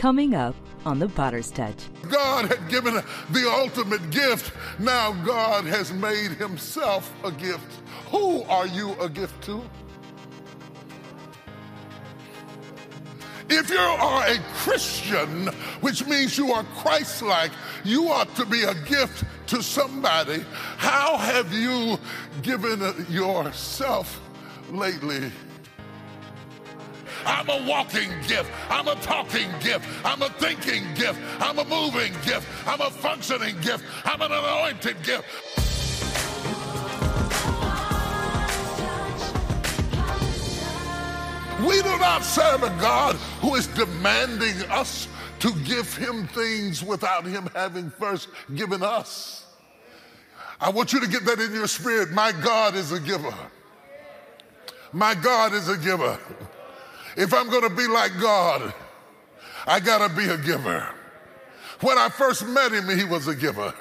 Coming up on the Potter's Touch. God had given the ultimate gift. Now God has made himself a gift. Who are you a gift to? If you are a Christian, which means you are Christ like, you ought to be a gift to somebody. How have you given yourself lately? I'm a walking gift. I'm a talking gift. I'm a thinking gift. I'm a moving gift. I'm a functioning gift. I'm an anointed gift. We do not serve a God who is demanding us to give him things without him having first given us. I want you to get that in your spirit. My God is a giver. My God is a giver. If I'm going to be like God, I got to be a giver. When I first met him, he was a giver.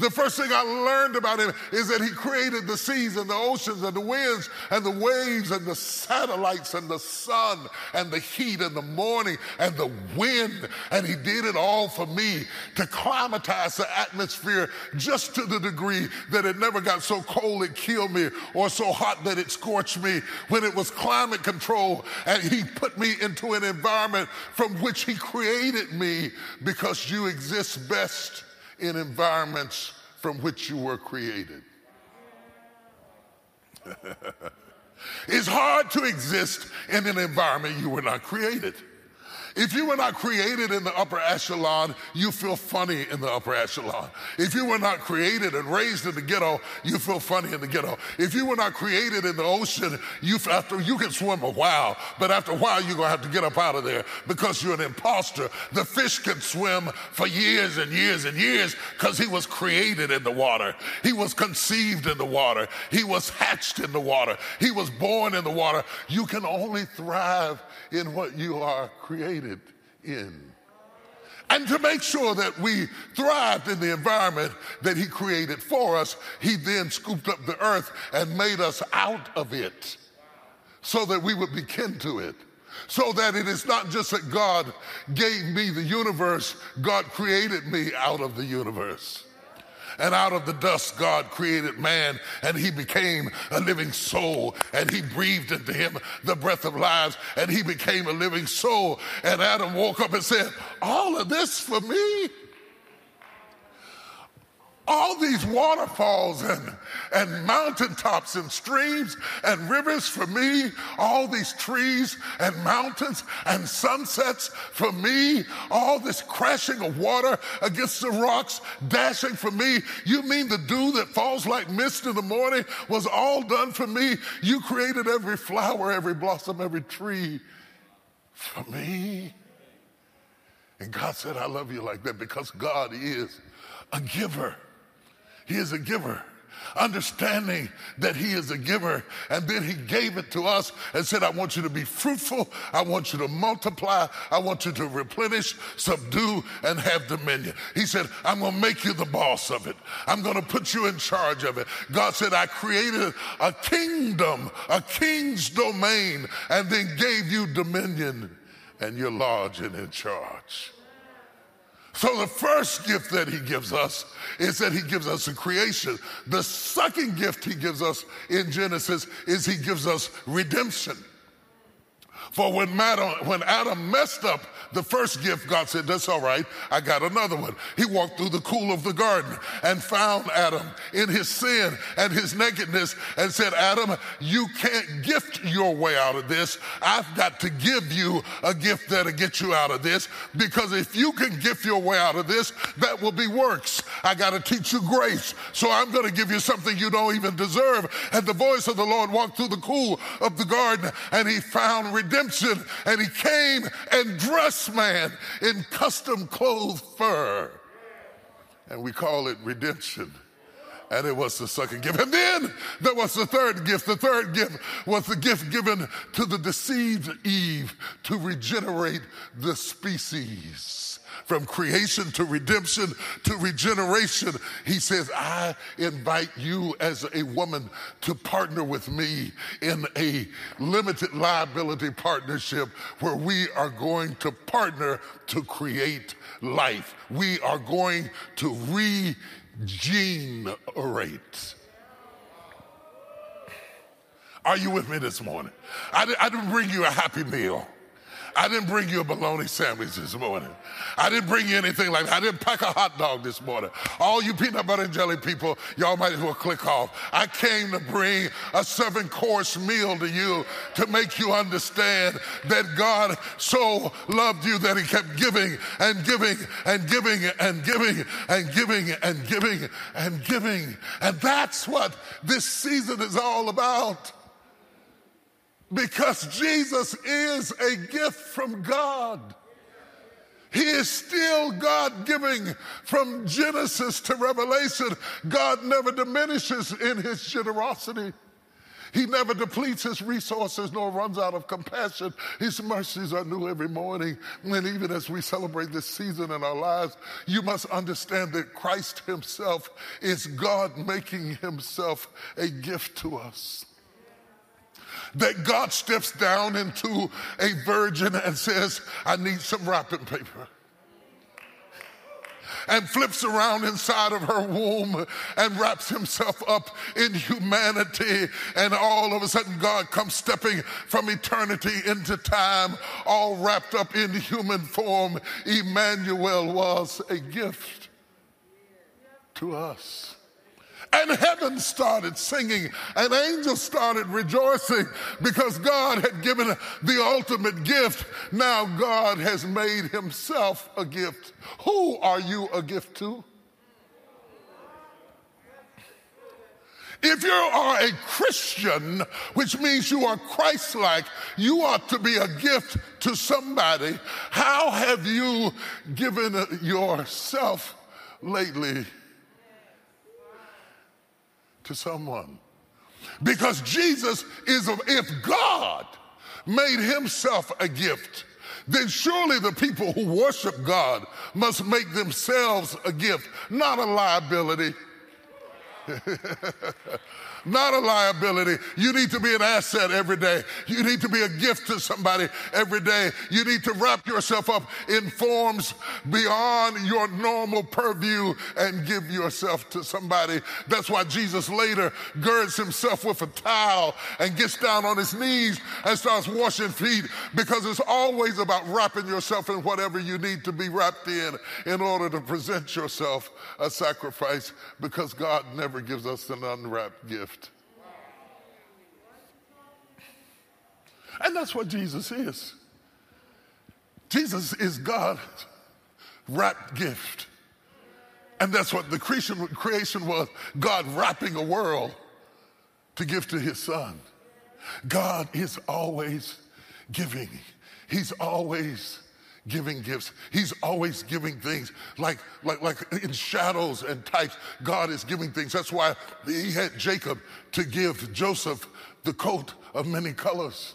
The first thing I learned about him is that he created the seas and the oceans and the winds and the waves and the satellites and the sun and the heat and the morning and the wind. And he did it all for me to climatize the atmosphere just to the degree that it never got so cold it killed me or so hot that it scorched me. When it was climate control and he put me into an environment from which he created me because you exist best in environments from which you were created. it's hard to exist in an environment you were not created. If you were not created in the upper echelon, you feel funny in the upper echelon. If you were not created and raised in the ghetto, you feel funny in the ghetto. If you were not created in the ocean, you after you can swim a while, but after a while you're gonna have to get up out of there because you're an imposter. The fish can swim for years and years and years because he was created in the water. He was conceived in the water. He was hatched in the water. He was born in the water. You can only thrive in what you are created in. And to make sure that we thrived in the environment that He created for us, He then scooped up the earth and made us out of it so that we would be kin to it. So that it is not just that God gave me the universe, God created me out of the universe. And out of the dust, God created man, and he became a living soul. And he breathed into him the breath of life, and he became a living soul. And Adam woke up and said, All of this for me? All these waterfalls and, and mountaintops and streams and rivers for me, all these trees and mountains and sunsets for me, all this crashing of water against the rocks dashing for me. You mean the dew that falls like mist in the morning was all done for me? You created every flower, every blossom, every tree for me. And God said, I love you like that because God is a giver. He is a giver. Understanding that He is a giver. And then He gave it to us and said, I want you to be fruitful. I want you to multiply. I want you to replenish, subdue, and have dominion. He said, I'm going to make you the boss of it. I'm going to put you in charge of it. God said, I created a kingdom, a king's domain, and then gave you dominion, and you're large and in charge. So the first gift that he gives us is that he gives us a creation. The second gift he gives us in Genesis is he gives us redemption. For when Adam, when Adam messed up the first gift, God said, That's all right, I got another one. He walked through the cool of the garden and found Adam in his sin and his nakedness and said, Adam, you can't gift your way out of this. I've got to give you a gift that'll get you out of this because if you can gift your way out of this, that will be works. I got to teach you grace. So I'm going to give you something you don't even deserve. And the voice of the Lord walked through the cool of the garden and he found redemption and he came and dressed man in custom clothed fur. And we call it redemption. And it was the second gift. And then there was the third gift. The third gift was the gift given to the deceived Eve to regenerate the species from creation to redemption to regeneration. He says, I invite you as a woman to partner with me in a limited liability partnership where we are going to partner to create life. We are going to regenerate. Are you with me this morning? I, I didn't bring you a happy meal. I didn't bring you a bologna sandwich this morning. I didn't bring you anything like that. I didn't pack a hot dog this morning. All you peanut butter and jelly people, y'all might as well click off. I came to bring a seven course meal to you to make you understand that God so loved you that he kept giving and giving and giving and giving and giving and giving and giving. And that's what this season is all about. Because Jesus is a gift from God. He is still God giving from Genesis to Revelation. God never diminishes in his generosity. He never depletes his resources nor runs out of compassion. His mercies are new every morning. And even as we celebrate this season in our lives, you must understand that Christ himself is God making himself a gift to us that God steps down into a virgin and says, I need some wrapping paper and flips around inside of her womb and wraps himself up in humanity. And all of a sudden, God comes stepping from eternity into time, all wrapped up in human form. Emmanuel was a gift to us. And heaven started singing, and angels started rejoicing because God had given the ultimate gift. Now God has made himself a gift. Who are you a gift to? If you are a Christian, which means you are Christ like, you ought to be a gift to somebody. How have you given yourself lately to someone. Because Jesus is, a, if God made himself a gift, then surely the people who worship God must make themselves a gift, not a liability. not a liability. You need to be an asset every day. You need to be a gift to somebody every day. You need to wrap yourself up in forms beyond your normal purview and give yourself to somebody. That's why Jesus later girds himself with a towel and gets down on his knees and starts washing feet because it's always about wrapping yourself in whatever you need to be wrapped in in order to present yourself a sacrifice because God never gives us an unwrapped gift. And that's what Jesus is. Jesus is God's wrapped gift. And that's what the creation, creation was God wrapping a world to give to his son. God is always giving, he's always giving gifts. He's always giving things like, like, like in shadows and types. God is giving things. That's why he had Jacob to give Joseph the coat of many colors.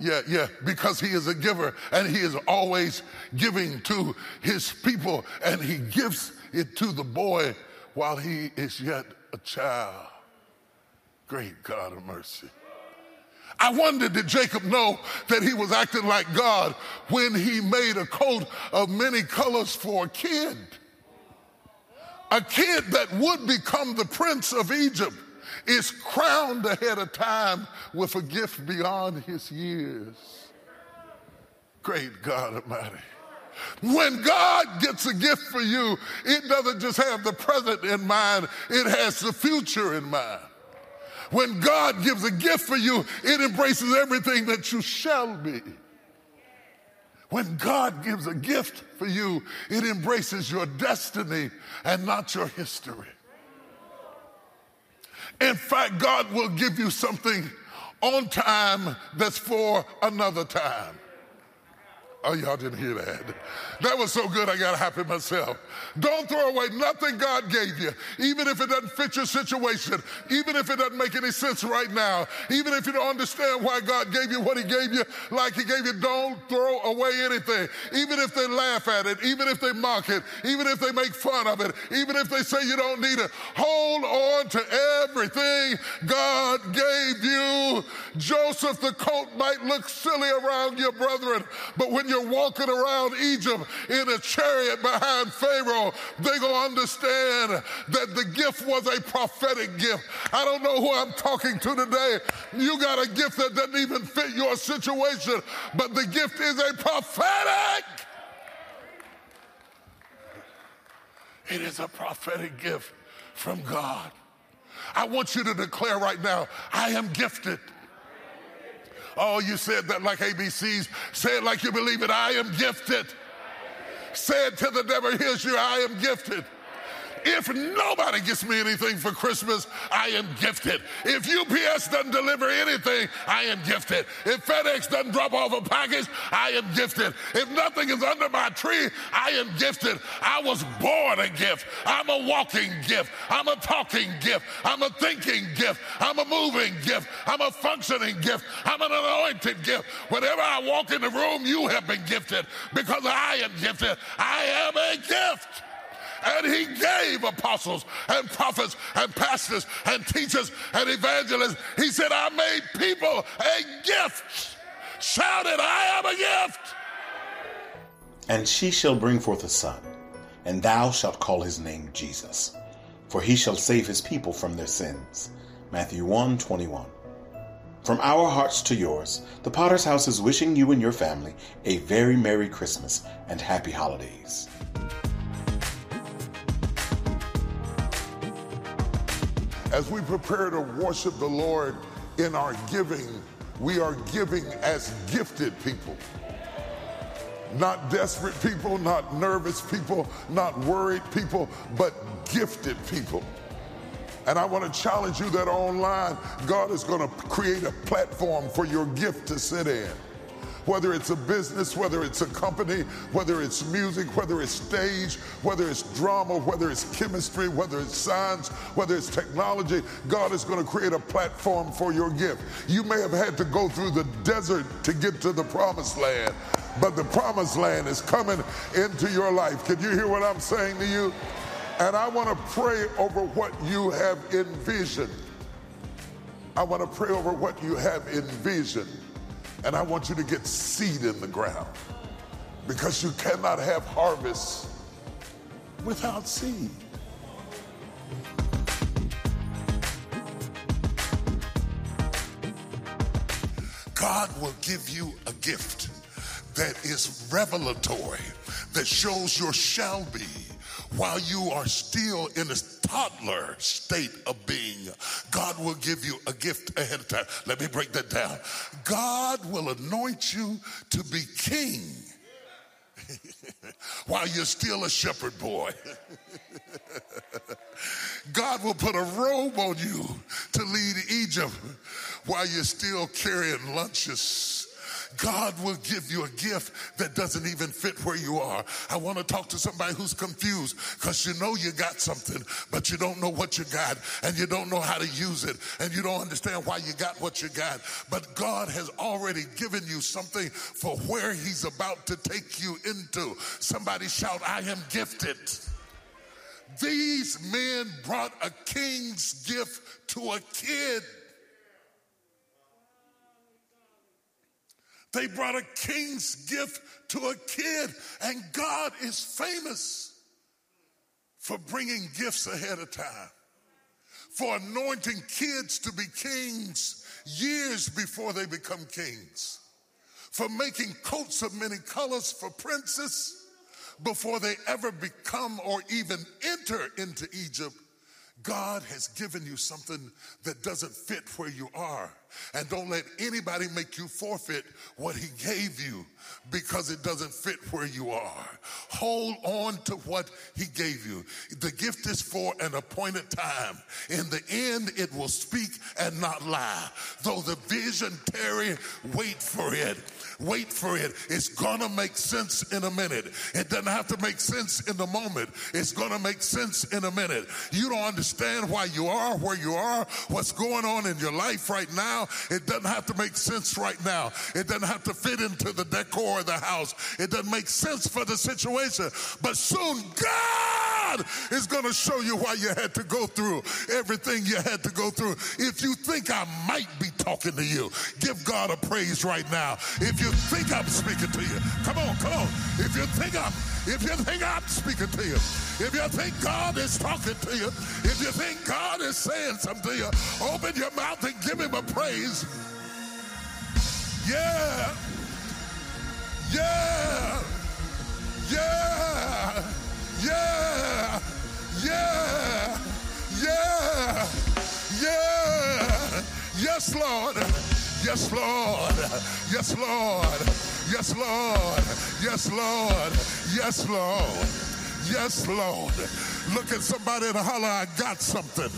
Yeah, yeah, because he is a giver and he is always giving to his people and he gives it to the boy while he is yet a child. Great God of mercy. I wonder, did Jacob know that he was acting like God when he made a coat of many colors for a kid? A kid that would become the prince of Egypt is crowned ahead of time with a gift beyond his years. Great God Almighty. When God gets a gift for you, it doesn't just have the present in mind, it has the future in mind. When God gives a gift for you, it embraces everything that you shall be. When God gives a gift for you, it embraces your destiny and not your history. In fact, God will give you something on time that's for another time. Oh, y'all didn't hear that. That was so good, I got happy myself. Don't throw away nothing God gave you, even if it doesn't fit your situation, even if it doesn't make any sense right now, even if you don't understand why God gave you what He gave you, like He gave you, don't throw away anything. Even if they laugh at it, even if they mock it, even if they make fun of it, even if they say you don't need it, hold on to everything God gave you. Joseph, the coat might look silly around your brethren, but when you're walking around Egypt in a chariot behind Pharaoh, they're going to understand that the gift was a prophetic gift. I don't know who I'm talking to today. You got a gift that doesn't even fit your situation, but the gift is a prophetic. It is a prophetic gift from God. I want you to declare right now, I am gifted. Oh, you said that like ABCs. Say it like you believe it. I am gifted. Say it till the devil hears you. I am gifted. If nobody gets me anything for Christmas, I am gifted. If UPS doesn't deliver anything, I am gifted. If FedEx doesn't drop off a package, I am gifted. If nothing is under my tree, I am gifted. I was born a gift. I'm a walking gift. I'm a talking gift. I'm a thinking gift. I'm a moving gift. I'm a functioning gift. I'm an anointed gift. Whenever I walk in the room, you have been gifted because I am gifted. I am a gift. And he gave apostles and prophets and pastors and teachers and evangelists. He said, I made people a gift. Shouted, I am a gift. And she shall bring forth a son, and thou shalt call his name Jesus, for he shall save his people from their sins. Matthew 1 21. From our hearts to yours, the Potter's House is wishing you and your family a very Merry Christmas and Happy Holidays. As we prepare to worship the Lord in our giving, we are giving as gifted people. Not desperate people, not nervous people, not worried people, but gifted people. And I want to challenge you that online, God is going to create a platform for your gift to sit in whether it's a business, whether it's a company, whether it's music, whether it's stage, whether it's drama, whether it's chemistry, whether it's science, whether it's technology, God is going to create a platform for your gift. You may have had to go through the desert to get to the promised land, but the promised land is coming into your life. Can you hear what I'm saying to you? And I want to pray over what you have envisioned. I want to pray over what you have envisioned. And I want you to get seed in the ground because you cannot have harvest without seed. God will give you a gift that is revelatory, that shows your shall be while you are still in a toddler state of being. God will give you a gift ahead of time. Let me break that down. God will anoint you to be king while you're still a shepherd boy. God will put a robe on you to lead Egypt while you're still carrying lunches God will give you a gift that doesn't even fit where you are. I want to talk to somebody who's confused because you know you got something, but you don't know what you got and you don't know how to use it and you don't understand why you got what you got. But God has already given you something for where He's about to take you into. Somebody shout, I am gifted. These men brought a king's gift to a kid. They brought a king's gift to a kid, and God is famous for bringing gifts ahead of time, for anointing kids to be kings years before they become kings, for making coats of many colors for princes before they ever become or even enter into Egypt. God has given you something that doesn't fit where you are. And don't let anybody make you forfeit what he gave you because it doesn't fit where you are. Hold on to what he gave you. The gift is for an appointed time. In the end, it will speak and not lie. Though the vision tarry, wait for it. Wait for it. It's gonna make sense in a minute. It doesn't have to make sense in the moment. It's gonna make sense in a minute. You don't understand why you are where you are, what's going on in your life right now. It doesn't have to make sense right now. It doesn't have to fit into the decor of the house. It doesn't make sense for the situation. But soon God is gonna show you why you had to go through everything you had to go through. If you think I might be talking to you, give God a praise right now. If you think I'm speaking to you, come on, come on. If you think I'm, if you think I'm speaking to you, if you think God is talking to you, if you think God is saying something to you, open your mouth and give him a praise. Yeah. Yeah. Yeah. Yeah. Yeah. Yeah. Yeah. Yes, Lord. Yes, Lord. Yes, Lord. Yes, Lord. Yes, Lord. Yes, Lord. Yes, Lord. Look at somebody and holler, I got something.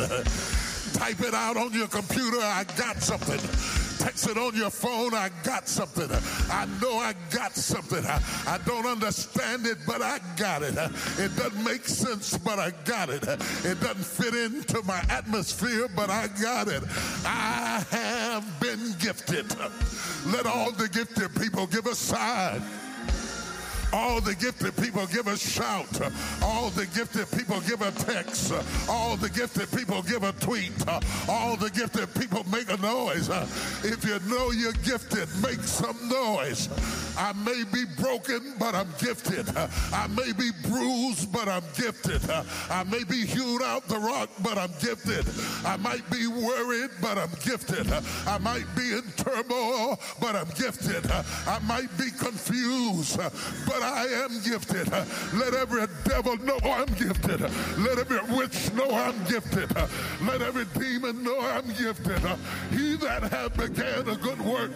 Type it out on your computer, I got something. Text it on your phone, I got something. I know I got something. I, I don't understand it, but I got it. It doesn't make sense, but I got it. It doesn't fit into my atmosphere, but I got it. I have been gifted. Let all the gifted people give a sign. All the gifted people give a shout. All the gifted people give a text. All the gifted people give a tweet. All the gifted people make a noise. If you know you're gifted, make some noise. I may be broken, but I'm gifted. I may be bruised, but I'm gifted. I may be hewed out the rock, but I'm gifted. I might be worried, but I'm gifted. I might be in turmoil, but I'm gifted. I might be confused, but I am gifted. Let every devil know I'm gifted. Let every witch know I'm gifted. Let every demon know I'm gifted. He that hath began a good work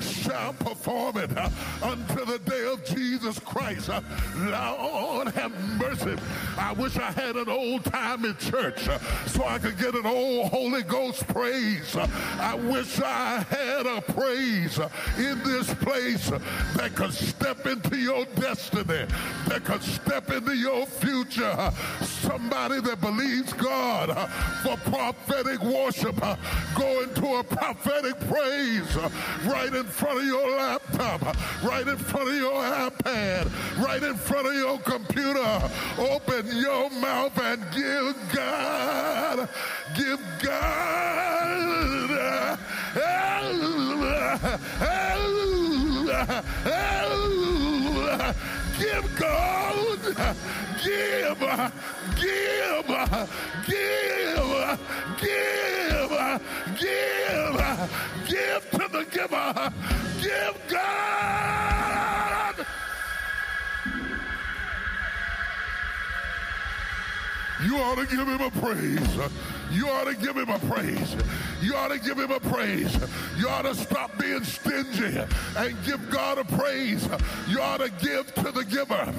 shall perform it until the day of Jesus Christ. Lord have mercy. I wish I had an old time in church so I could get an old Holy Ghost praise. I wish I had a praise in this place that could step into your destiny, that could step into your future. Somebody that believes God for prophetic worship, go into a prophetic praise right in front of your laptop, right in front of your iPad, right in front of your computer. Open your mouth and give God, give God. Give God, give, give, give, give, give, give to the giver, give God. You ought to give him a praise. You ought to give him a praise. You ought to give him a praise. You ought to stop being stingy and give God a praise. You ought to give to the giver.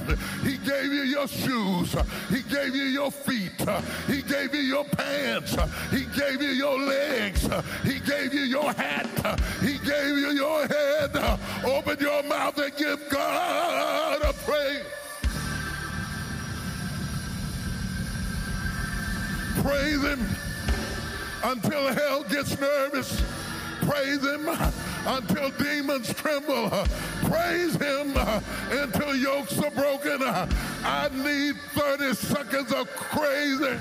He gave you your shoes. He gave you your feet. He gave you your pants. He gave you your legs. He gave you your hat. He gave you your head. Open your mouth and give God a praise. Praise him until hell gets nervous. Praise him until demons tremble. Praise him until yokes are broken. I need 30 seconds of crazy.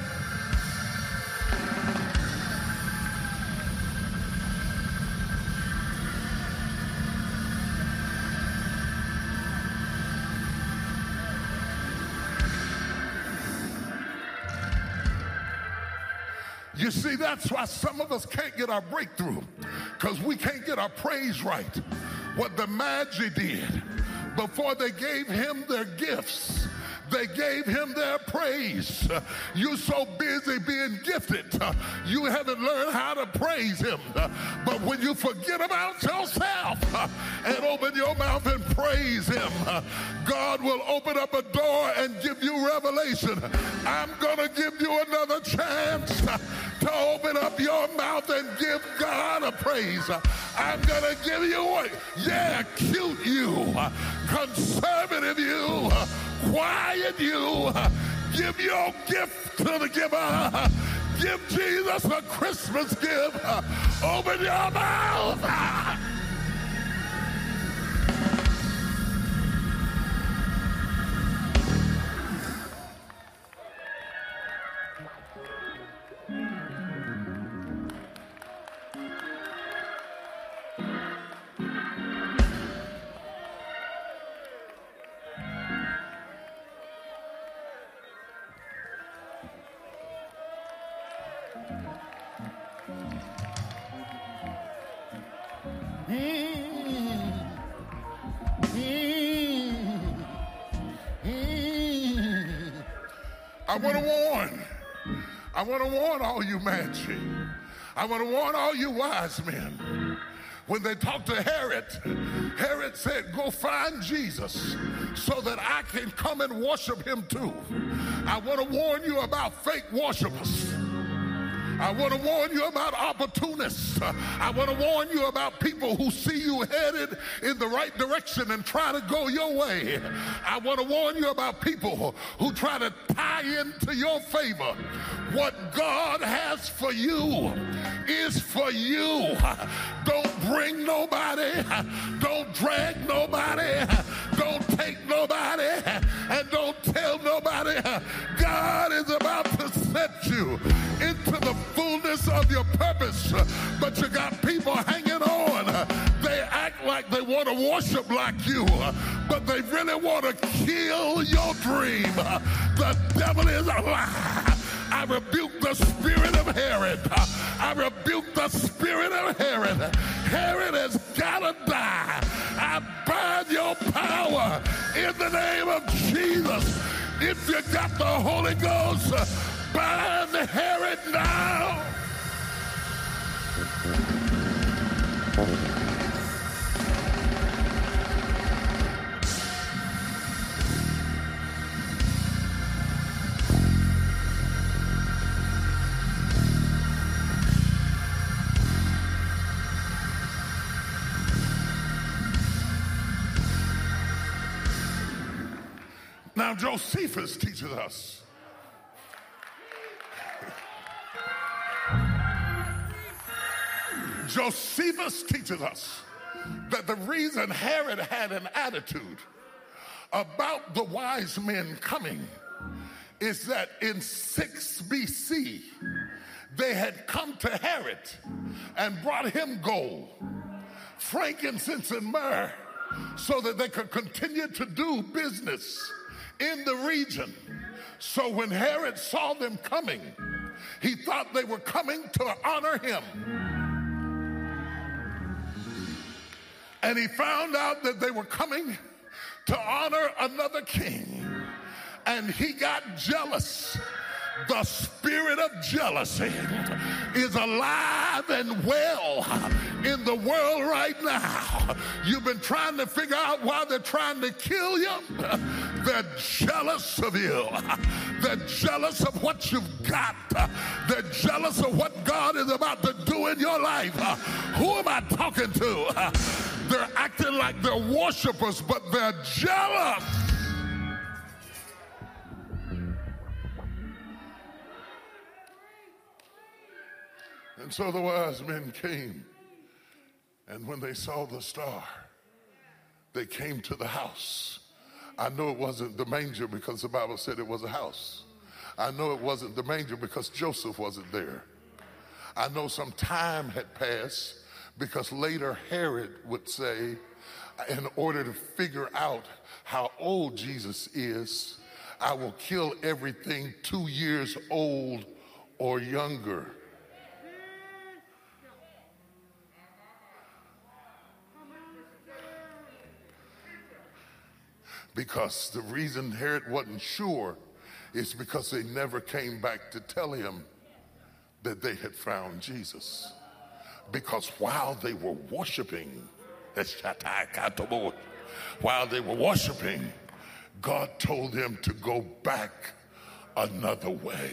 See, that's why some of us can't get our breakthrough because we can't get our praise right. What the Magi did before they gave him their gifts, They gave him their praise. You're so busy being gifted, you haven't learned how to praise him. But when you forget about yourself and open your mouth and praise him, God will open up a door and give you revelation. I'm going to give you another chance to open up your mouth and give God a praise. I'm going to give you what? yeah, cute you, conservative you, quiet you. Give your gift to the giver. Give Jesus a Christmas gift. Open your mouth. Want to warn. I want to warn all you magi. I want to warn all you wise men. When they talked to Herod, Herod said, Go find Jesus so that I can come and worship him too. I want to warn you about fake worshipers. I want to warn you about opportunists. I want to warn you about people who see you headed in the right direction and try to go your way. I want to warn you about people who try to tie into your favor. What God has for you is for you. Don't bring nobody. Don't drag nobody. Don't take nobody. And don't tell nobody. God is about to set you into the fullness of your purpose. But you got people hanging on. They act like they want to worship like you, but they really want to kill your dream. The devil is a lie. I rebuke the spirit of Herod. I rebuke the spirit of Herod. Herod has got to die. I bind your power in the name of Jesus. If you got the Holy Ghost, bind Herod now. Josephus teaches us. Josephus teaches us that the reason Herod had an attitude about the wise men coming is that in 6 BC, they had come to Herod and brought him gold, frankincense, and myrrh so that they could continue to do business in the region. So when Herod saw them coming, he thought they were coming to honor him. And he found out that they were coming to honor another king. And he got jealous. The spirit of jealousy is alive and well in the world right now. You've been trying to figure out why they're trying to kill you. They're jealous of you. They're jealous of what you've got. They're jealous of what God is about to do in your life. Who am I talking to? They're acting like they're worshipers, but they're jealous. And so the wise men came, and when they saw the star, they came to the house. I know it wasn't the manger because the Bible said it was a house. I know it wasn't the manger because Joseph wasn't there. I know some time had passed because later Herod would say, in order to figure out how old Jesus is, I will kill everything two years old or younger. Because the reason Herod wasn't sure is because they never came back to tell him that they had found Jesus. Because while they were worshiping, while they were worshiping, God told them to go back another way.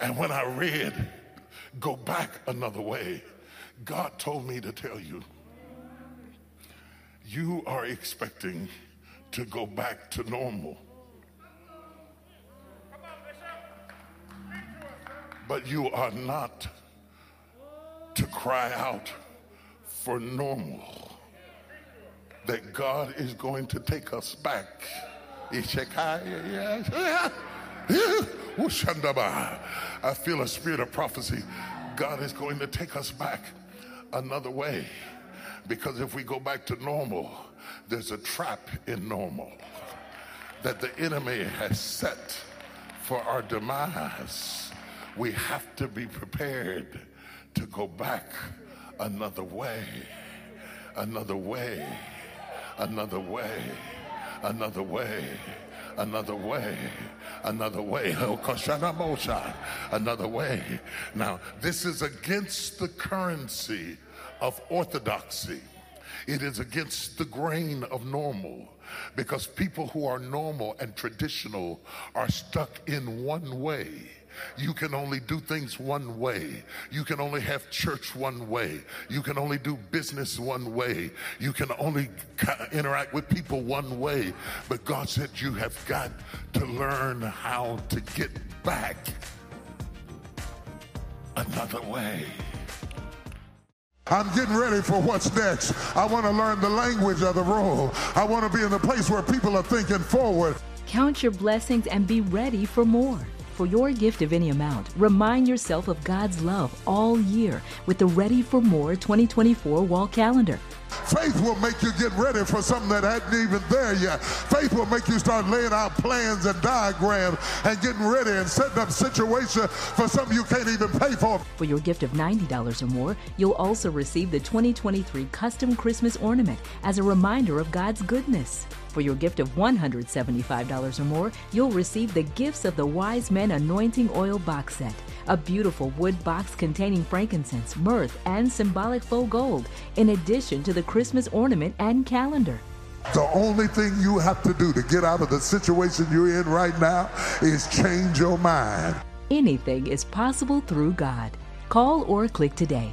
And when I read, go back another way, God told me to tell you, you are expecting to go back to normal. But you are not to cry out for normal. That God is going to take us back. I feel a spirit of prophecy. God is going to take us back another way. Because if we go back to normal, there's a trap in normal that the enemy has set for our demise. We have to be prepared to go back another way, another way, another way, another way, another way, another way. Oh, another way. Now, this is against the currency of orthodoxy. It is against the grain of normal because people who are normal and traditional are stuck in one way. You can only do things one way. You can only have church one way. You can only do business one way. You can only interact with people one way. But God said you have got to learn how to get back another way. I'm getting ready for what's next. I want to learn the language of the role. I want to be in the place where people are thinking forward. Count your blessings and be ready for more. For your gift of any amount, remind yourself of God's love all year with the Ready for More 2024 wall calendar. Faith will make you get ready for something that hadn't even there yet. Faith will make you start laying out plans and diagrams and getting ready and setting up situations for something you can't even pay for. For your gift of $90 or more, you'll also receive the 2023 custom Christmas ornament as a reminder of God's goodness. For your gift of $175 or more, you'll receive the Gifts of the Wise Men Anointing Oil box set, a beautiful wood box containing frankincense, myrrh, and symbolic faux gold, in addition to the Christmas ornament and calendar. The only thing you have to do to get out of the situation you're in right now is change your mind. Anything is possible through God. Call or click today.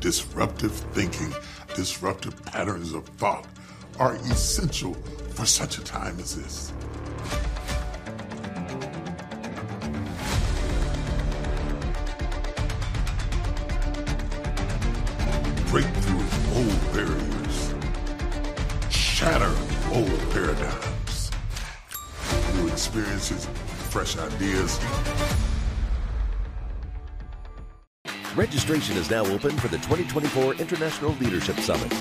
Disruptive thinking disruptive patterns of thought are essential for such a time as this. Break through old barriers, shatter old paradigms, new experiences, fresh ideas. Registration is now open for the 2024 International Leadership Summit.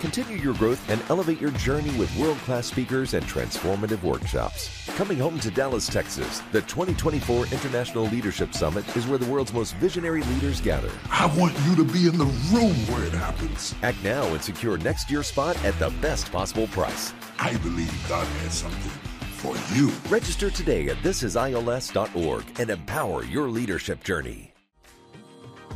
Continue your growth and elevate your journey with world class speakers and transformative workshops. Coming home to Dallas, Texas, the 2024 International Leadership Summit is where the world's most visionary leaders gather. I want you to be in the room where it happens. Act now and secure next year's spot at the best possible price. I believe God has something for you. Register today at thisisils.org and empower your leadership journey.